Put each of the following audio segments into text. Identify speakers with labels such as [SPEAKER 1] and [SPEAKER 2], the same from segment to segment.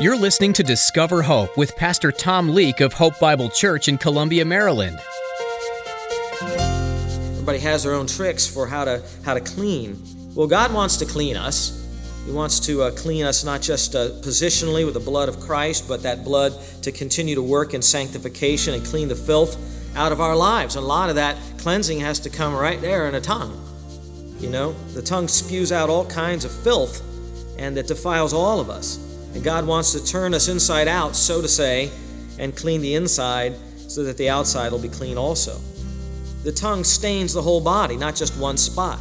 [SPEAKER 1] You're listening to Discover Hope with Pastor Tom Leake of Hope Bible Church in Columbia, Maryland.
[SPEAKER 2] Everybody has their own tricks for how to how to clean. Well, God wants to clean us. He wants to uh, clean us not just uh, positionally with the blood of Christ, but that blood to continue to work in sanctification and clean the filth out of our lives. And a lot of that cleansing has to come right there in a tongue. You know, the tongue spews out all kinds of filth and that defiles all of us. And God wants to turn us inside out, so to say, and clean the inside so that the outside will be clean also. The tongue stains the whole body, not just one spot.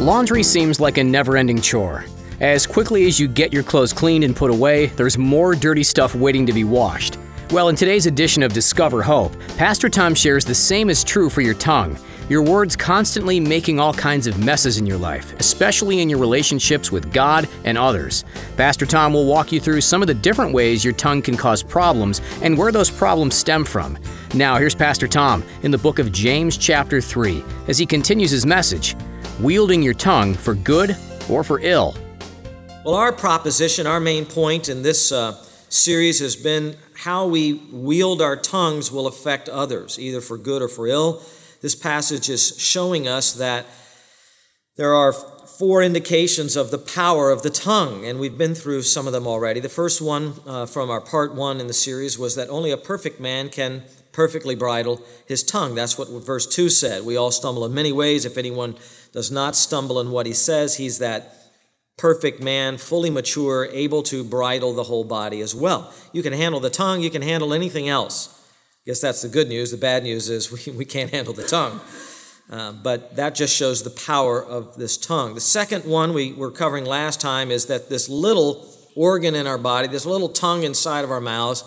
[SPEAKER 1] Laundry seems like a never ending chore. As quickly as you get your clothes cleaned and put away, there's more dirty stuff waiting to be washed. Well, in today's edition of Discover Hope, Pastor Tom shares the same is true for your tongue. Your words constantly making all kinds of messes in your life, especially in your relationships with God and others. Pastor Tom will walk you through some of the different ways your tongue can cause problems and where those problems stem from. Now, here's Pastor Tom in the book of James, chapter 3, as he continues his message Wielding your tongue for good or for ill.
[SPEAKER 2] Well, our proposition, our main point in this uh, series has been how we wield our tongues will affect others, either for good or for ill. This passage is showing us that there are four indications of the power of the tongue, and we've been through some of them already. The first one uh, from our part one in the series was that only a perfect man can perfectly bridle his tongue. That's what verse 2 said. We all stumble in many ways. If anyone does not stumble in what he says. He's that perfect man, fully mature, able to bridle the whole body as well. You can handle the tongue, you can handle anything else. Guess that's the good news. The bad news is we, we can't handle the tongue. Uh, but that just shows the power of this tongue. The second one we were covering last time is that this little organ in our body, this little tongue inside of our mouths,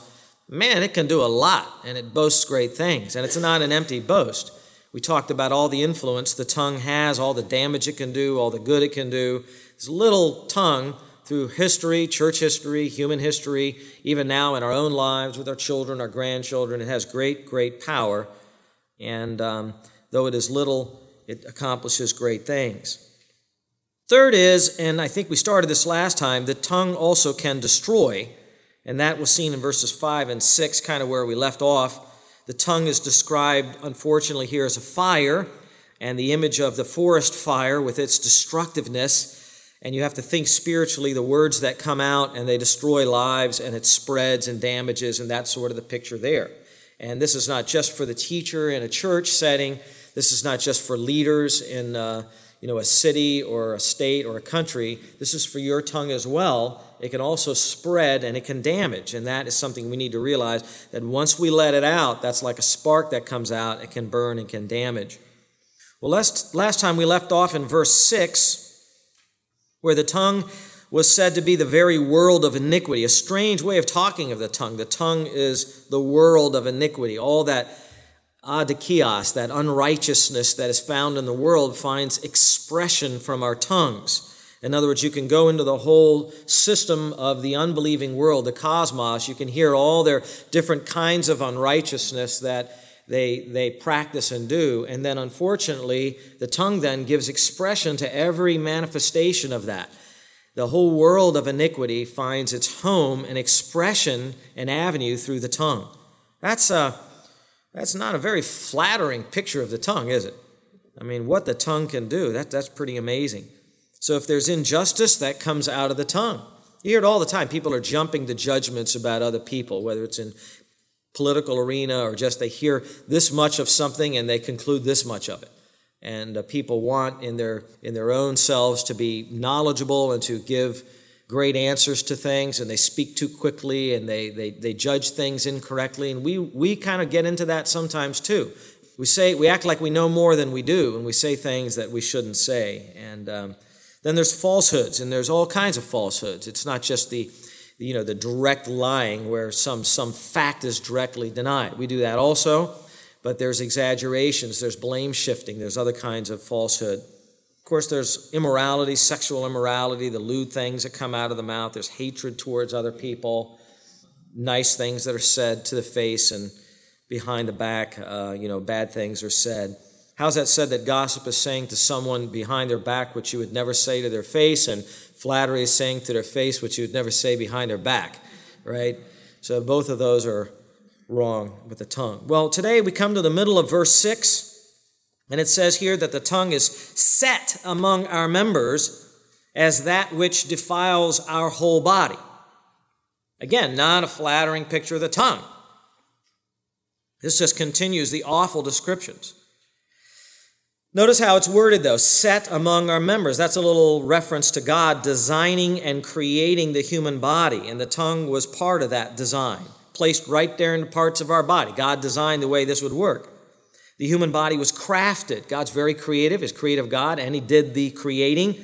[SPEAKER 2] man, it can do a lot and it boasts great things. And it's not an empty boast. We talked about all the influence the tongue has, all the damage it can do, all the good it can do. This little tongue, through history, church history, human history, even now in our own lives with our children, our grandchildren, it has great, great power. And um, though it is little, it accomplishes great things. Third is, and I think we started this last time, the tongue also can destroy. And that was seen in verses 5 and 6, kind of where we left off. The tongue is described, unfortunately, here as a fire, and the image of the forest fire with its destructiveness. And you have to think spiritually the words that come out and they destroy lives and it spreads and damages, and that's sort of the picture there. And this is not just for the teacher in a church setting, this is not just for leaders in uh, you know, a city or a state or a country. This is for your tongue as well it can also spread and it can damage. And that is something we need to realize that once we let it out, that's like a spark that comes out, it can burn and can damage. Well, last, last time we left off in verse 6, where the tongue was said to be the very world of iniquity, a strange way of talking of the tongue. The tongue is the world of iniquity. All that adikios, that unrighteousness that is found in the world, finds expression from our tongues. In other words, you can go into the whole system of the unbelieving world, the cosmos. You can hear all their different kinds of unrighteousness that they, they practice and do. And then, unfortunately, the tongue then gives expression to every manifestation of that. The whole world of iniquity finds its home and expression and avenue through the tongue. That's, a, that's not a very flattering picture of the tongue, is it? I mean, what the tongue can do, that, that's pretty amazing. So if there's injustice, that comes out of the tongue. You hear it all the time. People are jumping to judgments about other people, whether it's in political arena or just they hear this much of something and they conclude this much of it. And uh, people want in their in their own selves to be knowledgeable and to give great answers to things and they speak too quickly and they they, they judge things incorrectly and we we kind of get into that sometimes too we say we act like we know more than we do and we say things that we shouldn't say and um, then there's falsehoods, and there's all kinds of falsehoods. It's not just the you know the direct lying where some some fact is directly denied. We do that also, but there's exaggerations, there's blame shifting, there's other kinds of falsehood. Of course, there's immorality, sexual immorality, the lewd things that come out of the mouth. There's hatred towards other people, nice things that are said to the face and behind the back. Uh, you know, bad things are said. How's that said that gossip is saying to someone behind their back what you would never say to their face, and flattery is saying to their face what you would never say behind their back, right? So both of those are wrong with the tongue. Well, today we come to the middle of verse 6, and it says here that the tongue is set among our members as that which defiles our whole body. Again, not a flattering picture of the tongue. This just continues the awful descriptions. Notice how it's worded, though set among our members. That's a little reference to God designing and creating the human body, and the tongue was part of that design, placed right there in the parts of our body. God designed the way this would work. The human body was crafted. God's very creative, is creative God, and He did the creating.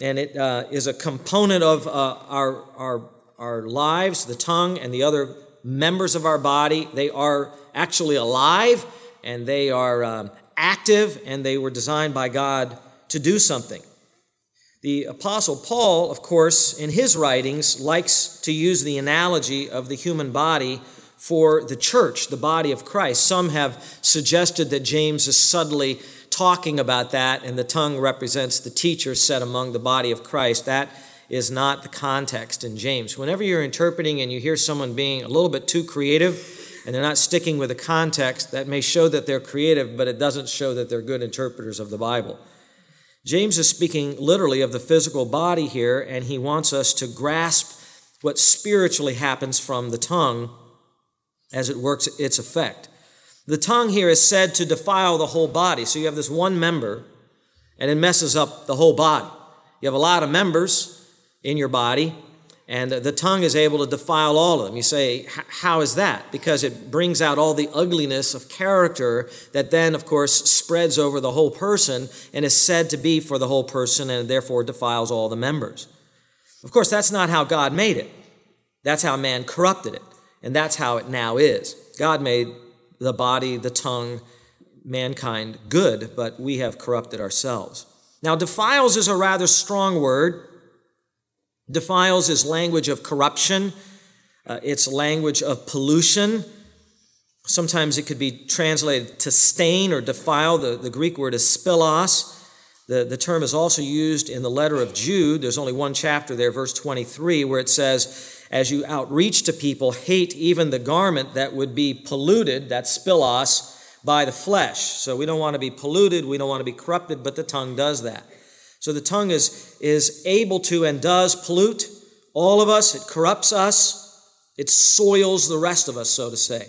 [SPEAKER 2] And it uh, is a component of uh, our, our, our lives, the tongue, and the other members of our body. They are actually alive and they are um, active and they were designed by God to do something. The Apostle Paul, of course, in his writings, likes to use the analogy of the human body for the church, the body of Christ. Some have suggested that James is subtly talking about that, and the tongue represents the teacher set among the body of Christ. That is not the context in James. Whenever you're interpreting and you hear someone being a little bit too creative, and they're not sticking with the context, that may show that they're creative, but it doesn't show that they're good interpreters of the Bible. James is speaking literally of the physical body here, and he wants us to grasp what spiritually happens from the tongue as it works its effect. The tongue here is said to defile the whole body. So you have this one member, and it messes up the whole body. You have a lot of members in your body, and the tongue is able to defile all of them. You say, how is that? Because it brings out all the ugliness of character that then, of course, spreads over the whole person and is said to be for the whole person and therefore defiles all the members. Of course, that's not how God made it. That's how man corrupted it. And that's how it now is. God made the body, the tongue, mankind good, but we have corrupted ourselves. Now, defiles is a rather strong word. Defiles is language of corruption, uh, it's language of pollution. Sometimes it could be translated to stain or defile. The, the Greek word is spilos. The, the term is also used in the letter of Jude. There's only one chapter there, verse 23, where it says, As you outreach to people, hate even the garment that would be polluted, that's spilos, by the flesh. So we don't want to be polluted, we don't want to be corrupted, but the tongue does that. So the tongue is, is able to and does pollute all of us, it corrupts us, it soils the rest of us, so to say.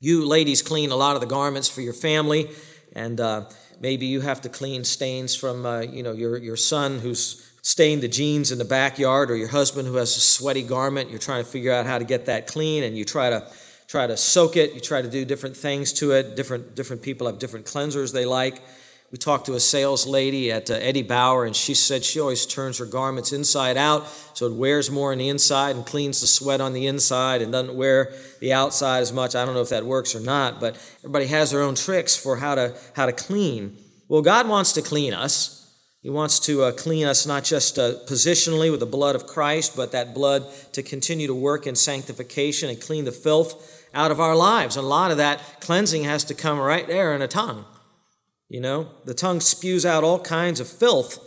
[SPEAKER 2] You ladies clean a lot of the garments for your family, and uh, maybe you have to clean stains from uh, you know your, your son who's stained the jeans in the backyard, or your husband who has a sweaty garment. You're trying to figure out how to get that clean, and you try to try to soak it. You try to do different things to it. Different different people have different cleansers they like. We talked to a sales lady at uh, Eddie Bauer, and she said she always turns her garments inside out so it wears more on the inside and cleans the sweat on the inside and doesn't wear the outside as much. I don't know if that works or not, but everybody has their own tricks for how to, how to clean. Well, God wants to clean us. He wants to uh, clean us not just uh, positionally with the blood of Christ, but that blood to continue to work in sanctification and clean the filth out of our lives. And a lot of that cleansing has to come right there in a tongue. You know, the tongue spews out all kinds of filth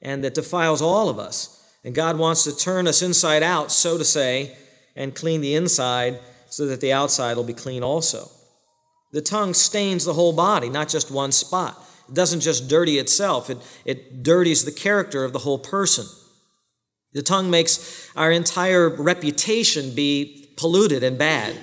[SPEAKER 2] and that defiles all of us. And God wants to turn us inside out, so to say, and clean the inside so that the outside will be clean also. The tongue stains the whole body, not just one spot. It doesn't just dirty itself, it, it dirties the character of the whole person. The tongue makes our entire reputation be polluted and bad.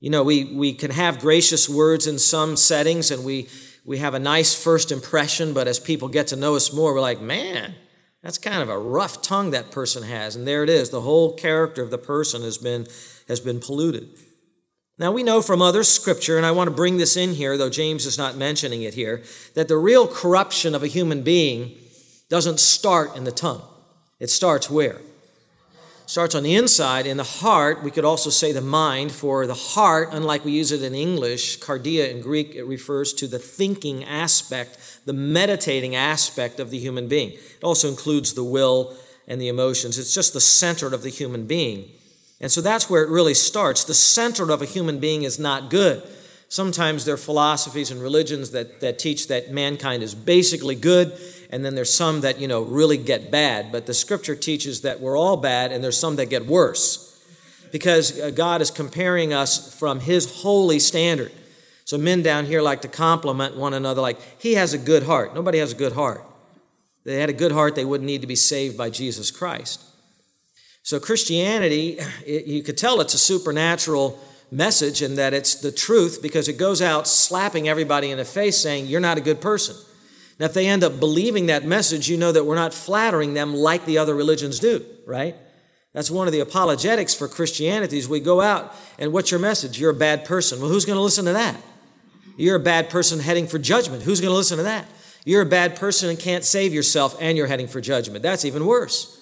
[SPEAKER 2] You know, we, we can have gracious words in some settings and we we have a nice first impression, but as people get to know us more, we're like, man, that's kind of a rough tongue that person has. And there it is. The whole character of the person has been, has been polluted. Now, we know from other scripture, and I want to bring this in here, though James is not mentioning it here, that the real corruption of a human being doesn't start in the tongue. It starts where? Starts on the inside. In the heart we could also say the mind for the heart unlike we use it in english cardia in greek it refers to the thinking aspect the meditating aspect of the human being. It also includes the will and the emotions. It's just the center of the human being. And so that's where it really starts. The center of a human being is not good. Sometimes there are philosophies and religions that, that teach that mankind is basically good, and then there's some that, you know, really get bad. But the scripture teaches that we're all bad, and there's some that get worse. Because uh, God is comparing us from His holy standard. So men down here like to compliment one another, like, he has a good heart. Nobody has a good heart. If they had a good heart, they wouldn't need to be saved by Jesus Christ. So Christianity, it, you could tell it's a supernatural message and that it's the truth because it goes out slapping everybody in the face saying, You're not a good person. Now, if they end up believing that message, you know that we're not flattering them like the other religions do, right? That's one of the apologetics for Christianity is we go out and what's your message? You're a bad person. Well, who's going to listen to that? You're a bad person heading for judgment. Who's going to listen to that? You're a bad person and can't save yourself and you're heading for judgment. That's even worse.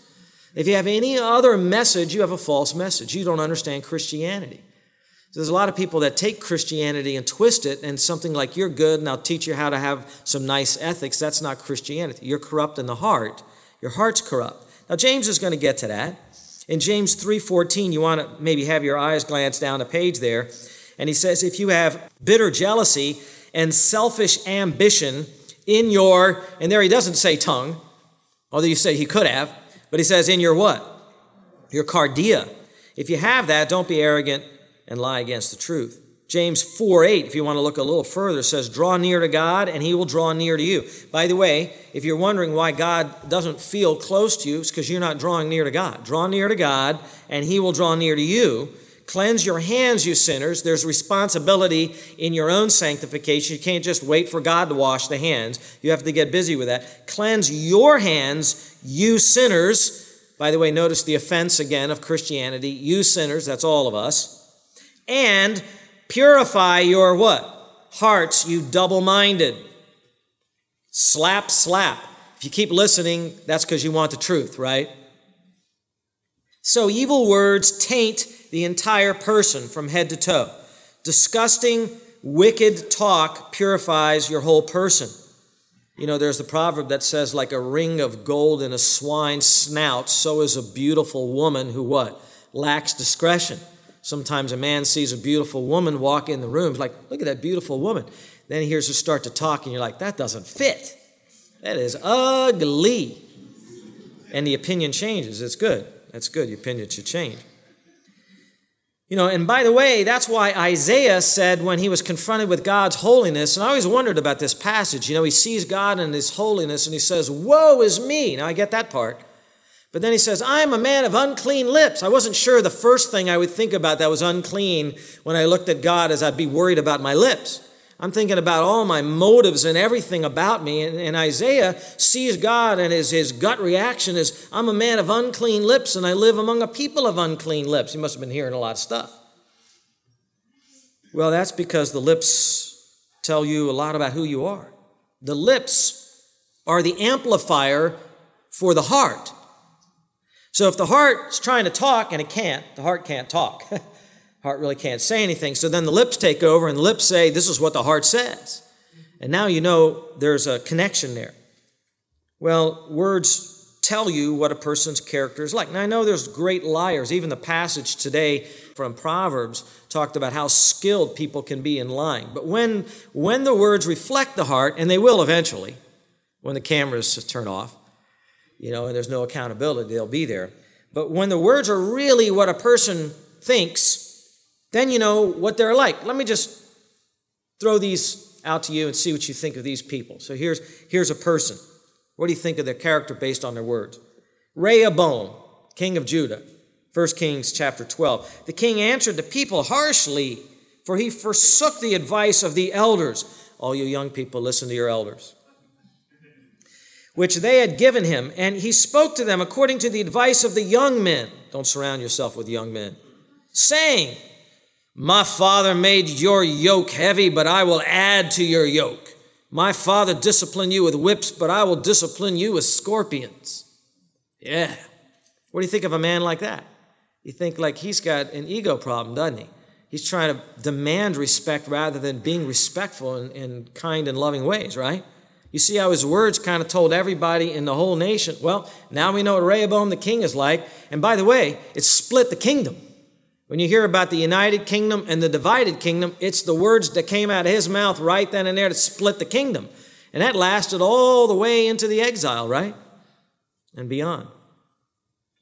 [SPEAKER 2] If you have any other message, you have a false message. You don't understand Christianity. There's a lot of people that take Christianity and twist it and something like you're good and I'll teach you how to have some nice ethics. That's not Christianity. You're corrupt in the heart. Your heart's corrupt. Now James is going to get to that. In James 3:14, you want to maybe have your eyes glance down a page there, and he says if you have bitter jealousy and selfish ambition in your and there he doesn't say tongue, although you say he could have, but he says in your what? Your cardia. If you have that, don't be arrogant and lie against the truth. James 4 8, if you want to look a little further, says, Draw near to God, and he will draw near to you. By the way, if you're wondering why God doesn't feel close to you, it's because you're not drawing near to God. Draw near to God, and he will draw near to you. Cleanse your hands, you sinners. There's responsibility in your own sanctification. You can't just wait for God to wash the hands. You have to get busy with that. Cleanse your hands, you sinners. By the way, notice the offense again of Christianity. You sinners, that's all of us and purify your what? Hearts, you double minded. Slap, slap. If you keep listening, that's because you want the truth, right? So evil words taint the entire person from head to toe. Disgusting, wicked talk purifies your whole person. You know, there's the proverb that says, like a ring of gold in a swine's snout, so is a beautiful woman who what? Lacks discretion. Sometimes a man sees a beautiful woman walk in the room, like, look at that beautiful woman. Then he hears her start to talk, and you're like, that doesn't fit. That is ugly. And the opinion changes. It's good. That's good. Your opinion should change. You know, and by the way, that's why Isaiah said when he was confronted with God's holiness, and I always wondered about this passage. You know, he sees God and his holiness and he says, Woe is me. Now I get that part. But then he says, I am a man of unclean lips. I wasn't sure the first thing I would think about that was unclean when I looked at God as I'd be worried about my lips. I'm thinking about all my motives and everything about me. And, and, Isaiah sees God, and his, his gut reaction is, I'm a man of unclean lips, and I live among a people of unclean lips. He must have been hearing a lot of stuff. Well, that's because the lips tell you a lot about who you are. The lips are the amplifier for the heart. So if the heart's trying to talk and it can't, the heart can't talk. heart really can't say anything. So then the lips take over and the lips say, This is what the heart says. And now you know there's a connection there. Well, words tell you what a person's character is like. Now I know there's great liars. Even the passage today from Proverbs talked about how skilled people can be in lying. But when when the words reflect the heart, and they will eventually, when the cameras turn off, you know, and there's no accountability, they'll be there. But when the words are really what a person thinks, then you know what they're like. Let me just throw these out to you and see what you think of these people. So here's, here's a person. What do you think of their character based on their words? Rehoboam, king of Judah, 1 Kings chapter 12. The king answered the people harshly, for he forsook the advice of the elders. All you young people, listen to your elders which they had given him, and he spoke to them according to the advice of the young men. Don't surround yourself with young men, saying, My father made your yoke heavy, but I will add to your yoke. My father disciplined you with whips, but I will discipline you with scorpions. Yeah. What do you think of a man like that? You think like he's got an ego problem, doesn't he? He's trying to demand respect rather than being respectful in, in kind and loving ways, right? You see how his words kind of told everybody in the whole nation, well, now we know what Rehoboam the king is like. And by the way, it split the kingdom. When you hear about the united kingdom and the divided kingdom, it's the words that came out of his mouth right then and there to split the kingdom. And that lasted all the way into the exile, right? And beyond.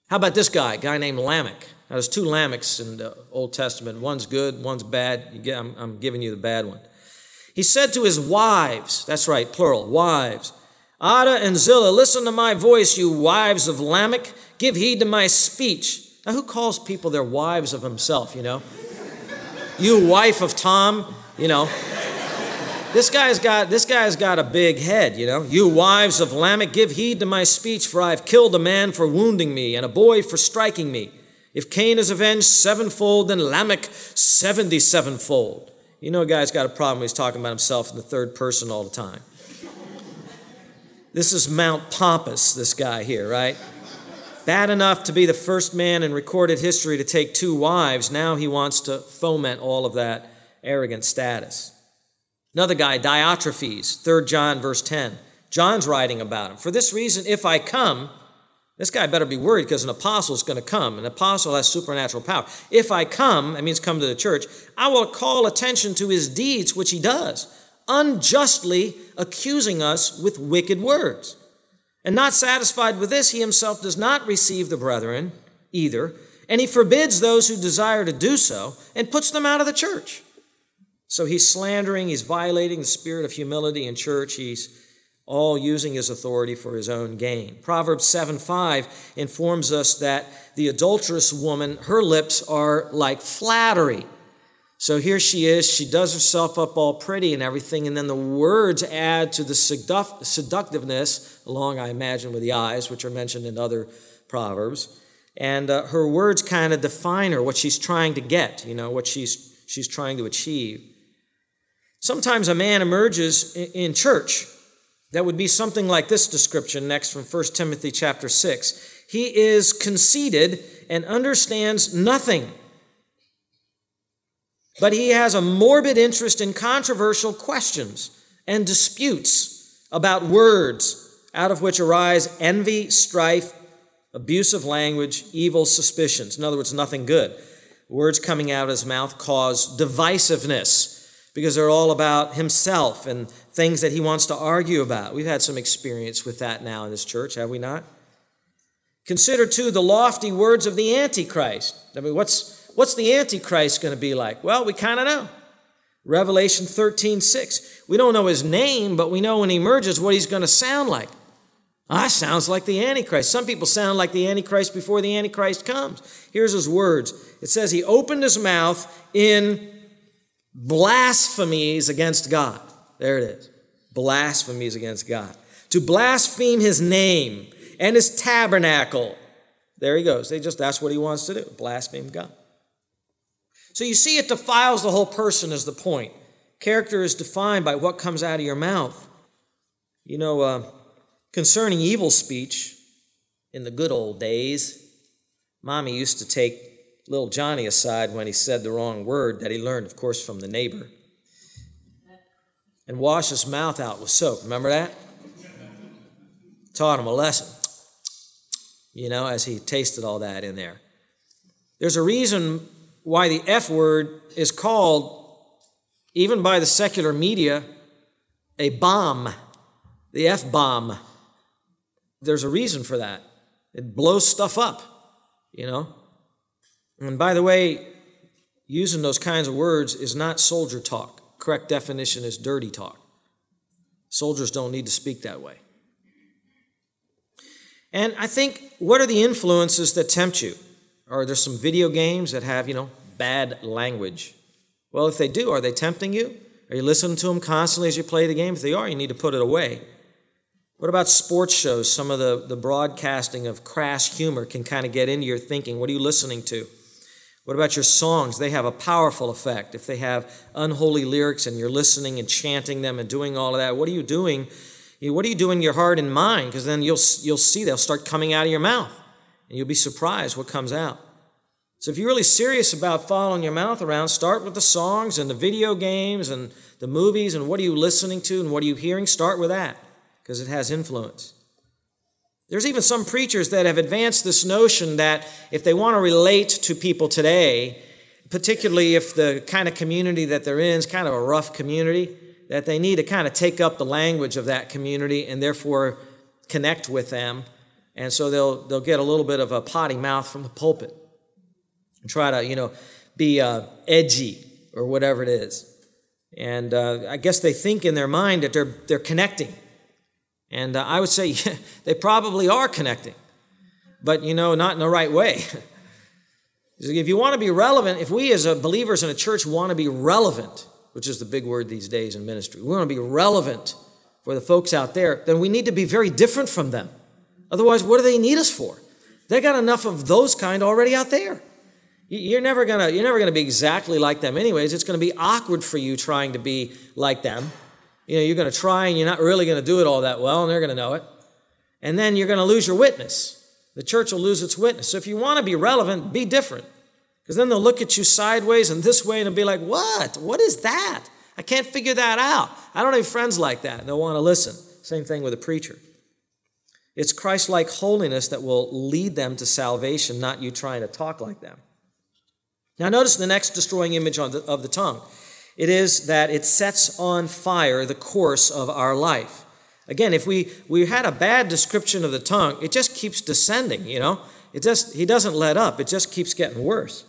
[SPEAKER 2] How about this guy, guy named Lamech? Now, there's two Lamechs in the Old Testament. One's good, one's bad. Get, I'm, I'm giving you the bad one. He said to his wives, that's right, plural, wives, Ada and Zillah, listen to my voice, you wives of Lamech. Give heed to my speech. Now, who calls people their wives of himself, you know? you wife of Tom, you know. This guy's got this guy's got a big head, you know. You wives of Lamech, give heed to my speech, for I have killed a man for wounding me, and a boy for striking me. If Cain is avenged sevenfold, then Lamech seventy sevenfold. You know, a guy's got a problem he's talking about himself in the third person all the time. This is Mount Pompous, this guy here, right? Bad enough to be the first man in recorded history to take two wives. Now he wants to foment all of that arrogant status. Another guy, Diotrephes, 3 John, verse 10. John's writing about him. For this reason, if I come, this guy better be worried because an apostle is going to come. An apostle has supernatural power. If I come, that means come to the church, I will call attention to his deeds, which he does, unjustly accusing us with wicked words. And not satisfied with this, he himself does not receive the brethren either, and he forbids those who desire to do so and puts them out of the church. So he's slandering, he's violating the spirit of humility in church. He's all using his authority for his own gain. Proverbs 7 5 informs us that the adulterous woman, her lips are like flattery. So here she is, she does herself up all pretty and everything, and then the words add to the seductiveness, along, I imagine, with the eyes, which are mentioned in other Proverbs. And uh, her words kind of define her, what she's trying to get, you know, what she's, she's trying to achieve. Sometimes a man emerges in church that would be something like this description next from 1 Timothy chapter 6. He is conceited and understands nothing but he has a morbid interest in controversial questions and disputes about words, out of which arise envy, strife, abusive language, evil suspicions. In other words, nothing good. Words coming out of his mouth cause divisiveness because they're all about himself and things that he wants to argue about. We've had some experience with that now in this church, have we not? Consider, too, the lofty words of the Antichrist. I mean, what's What's the Antichrist going to be like? Well, we kind of know. Revelation 13, 6. We don't know his name, but we know when he emerges what he's going to sound like. Ah, sounds like the Antichrist. Some people sound like the Antichrist before the Antichrist comes. Here's his words it says, He opened his mouth in blasphemies against God. There it is. Blasphemies against God. To blaspheme his name and his tabernacle. There he goes. They just that's what he wants to do. Blaspheme God. So you see, it defiles the whole person, is the point. Character is defined by what comes out of your mouth. You know, uh, concerning evil speech, in the good old days, Mommy used to take little Johnny aside when he said the wrong word that he learned, of course, from the neighbor, and wash his mouth out with soap. Remember that? Taught him a lesson, you know, as he tasted all that in there. There's a reason why the F word is called, even by the secular media, a bomb, the F bomb. There's a reason for that. It blows stuff up, you know? And by the way, using those kinds of words is not soldier talk. Correct definition is dirty talk. Soldiers don't need to speak that way. And I think, what are the influences that tempt you? Are there some video games that have, you know, bad language? Well, if they do, are they tempting you? Are you listening to them constantly as you play the game? If they are, you need to put it away. What about sports shows? Some of the, the broadcasting of crass humor can kind of get into your thinking. What are you listening to? What about your songs? They have a powerful effect. If they have unholy lyrics and you're listening and chanting them and doing all of that, what are you doing? What are you doing in your heart and mind? Because then you'll, you'll see they'll start coming out of your mouth and you'll be surprised what comes out. So if you're really serious about following your mouth around, start with the songs and the video games and the movies and what are you listening to and what are you hearing? Start with that because it has influence. There's even some preachers that have advanced this notion that if they want to relate to people today, particularly if the kind of community that they're in is kind of a rough community, that they need to kind of take up the language of that community and therefore connect with them. And so they'll, they'll get a little bit of a potty mouth from the pulpit and try to, you know, be uh, edgy or whatever it is. And uh, I guess they think in their mind that they're, they're connecting. And uh, I would say yeah, they probably are connecting, but, you know, not in the right way. if you want to be relevant, if we as believers in a church want to be relevant, which is the big word these days in ministry, we want to be relevant for the folks out there, then we need to be very different from them. Otherwise, what do they need us for? They got enough of those kind already out there. You're never gonna you're never gonna be exactly like them anyways. It's gonna be awkward for you trying to be like them. You know, you're gonna try and you're not really gonna do it all that well, and they're gonna know it. And then you're gonna lose your witness. The church will lose its witness. So if you want to be relevant, be different. Because then they'll look at you sideways and this way and they'll be like, What? What is that? I can't figure that out. I don't have friends like that. And they'll want to listen. Same thing with a preacher. It's Christ like holiness that will lead them to salvation, not you trying to talk like them. Now, notice the next destroying image of the tongue. It is that it sets on fire the course of our life. Again, if we, we had a bad description of the tongue, it just keeps descending, you know? It just, he doesn't let up, it just keeps getting worse.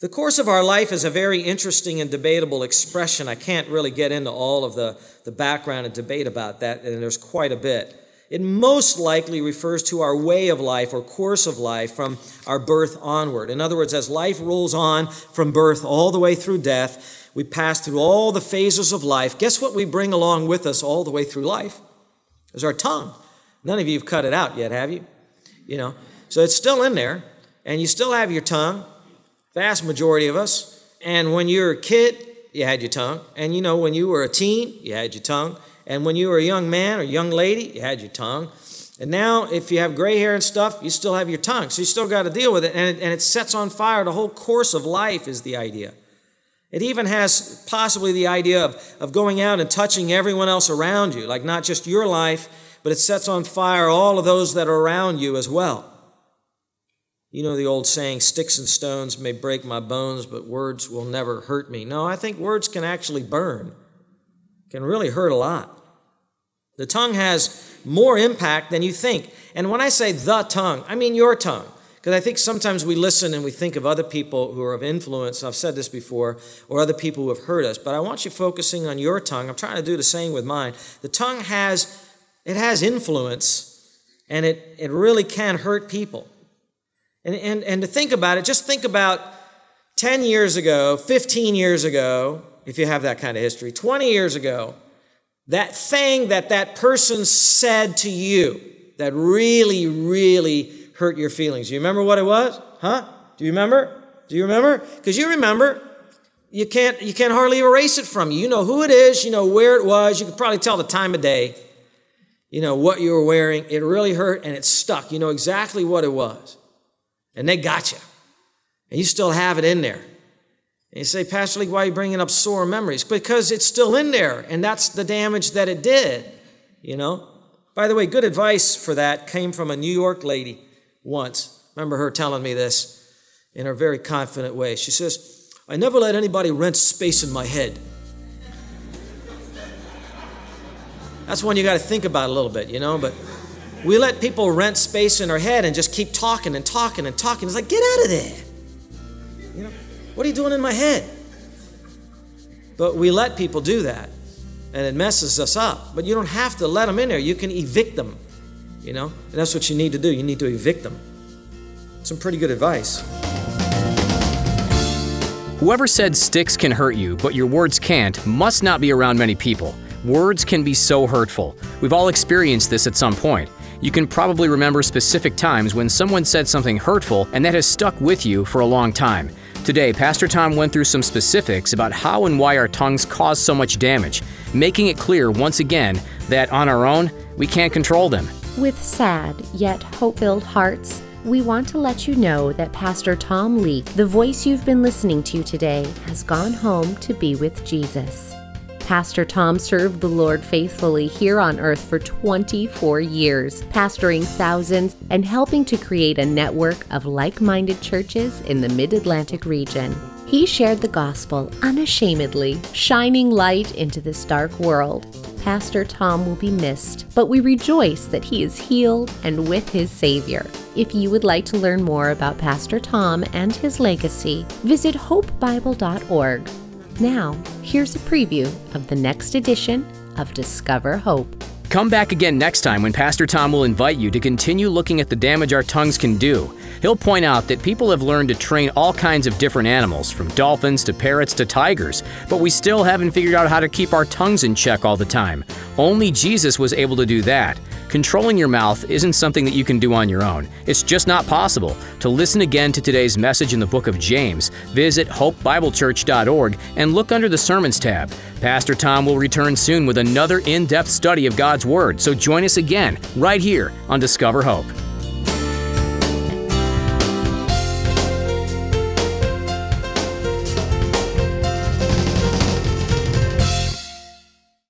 [SPEAKER 2] The course of our life is a very interesting and debatable expression. I can't really get into all of the, the background and debate about that, and there's quite a bit. It most likely refers to our way of life or course of life from our birth onward. In other words, as life rolls on from birth all the way through death, we pass through all the phases of life. Guess what we bring along with us all the way through life? Is our tongue. None of you have cut it out yet, have you? You know, so it's still in there, and you still have your tongue vast majority of us. And when you were a kid, you had your tongue. And you know, when you were a teen, you had your tongue. And when you were a young man or young lady, you had your tongue. And now, if you have gray hair and stuff, you still have your tongue. So you still got to deal with it. And, it. and it sets on fire the whole course of life, is the idea. It even has possibly the idea of, of going out and touching everyone else around you, like not just your life, but it sets on fire all of those that are around you as well. You know the old saying, sticks and stones may break my bones, but words will never hurt me. No, I think words can actually burn, can really hurt a lot. The tongue has more impact than you think. And when I say the tongue, I mean your tongue. Because I think sometimes we listen and we think of other people who are of influence, I've said this before, or other people who have hurt us. But I want you focusing on your tongue. I'm trying to do the same with mine. The tongue has, it has influence, and it, it really can hurt people. And, and, and to think about it, just think about 10 years ago, 15 years ago, if you have that kind of history, 20 years ago, that thing that that person said to you that really, really hurt your feelings. You remember what it was? Huh? Do you remember? Do you remember? Because you remember. You can't, you can't hardly erase it from you. You know who it is, you know where it was, you could probably tell the time of day, you know what you were wearing. It really hurt and it stuck. You know exactly what it was and they got you. And you still have it in there. And you say, Pastor Leake, why are you bringing up sore memories? Because it's still in there, and that's the damage that it did, you know? By the way, good advice for that came from a New York lady once. Remember her telling me this in her very confident way. She says, I never let anybody rent space in my head. That's one you got to think about a little bit, you know, but we let people rent space in our head and just keep talking and talking and talking. It's like, get out of there. You know, what are you doing in my head? But we let people do that, and it messes us up. But you don't have to let them in there. You can evict them, you know, and that's what you need to do. You need to evict them. Some pretty good advice.
[SPEAKER 1] Whoever said sticks can hurt you, but your words can't, must not be around many people. Words can be so hurtful. We've all experienced this at some point. You can probably remember specific times when someone said something hurtful and that has stuck with you for a long time. Today, Pastor Tom went through some specifics about how and why our tongues cause so much damage, making it clear once again that on our own, we can't control them.
[SPEAKER 3] With sad yet hope filled hearts, we want to let you know that Pastor Tom Leake, the voice you've been listening to today, has gone home to be with Jesus. Pastor Tom served the Lord faithfully here on earth for 24 years, pastoring thousands and helping to create a network of like minded churches in the Mid Atlantic region. He shared the gospel unashamedly, shining light into this dark world. Pastor Tom will be missed, but we rejoice that he is healed and with his Savior. If you would like to learn more about Pastor Tom and his legacy, visit hopebible.org. Now, here's a preview of the next edition of Discover Hope.
[SPEAKER 1] Come back again next time when Pastor Tom will invite you to continue looking at the damage our tongues can do. He'll point out that people have learned to train all kinds of different animals, from dolphins to parrots to tigers, but we still haven't figured out how to keep our tongues in check all the time. Only Jesus was able to do that. Controlling your mouth isn't something that you can do on your own. It's just not possible. To listen again to today's message in the book of James, visit hopebiblechurch.org and look under the Sermons tab. Pastor Tom will return soon with another in depth study of God's Word, so join us again right here on Discover Hope.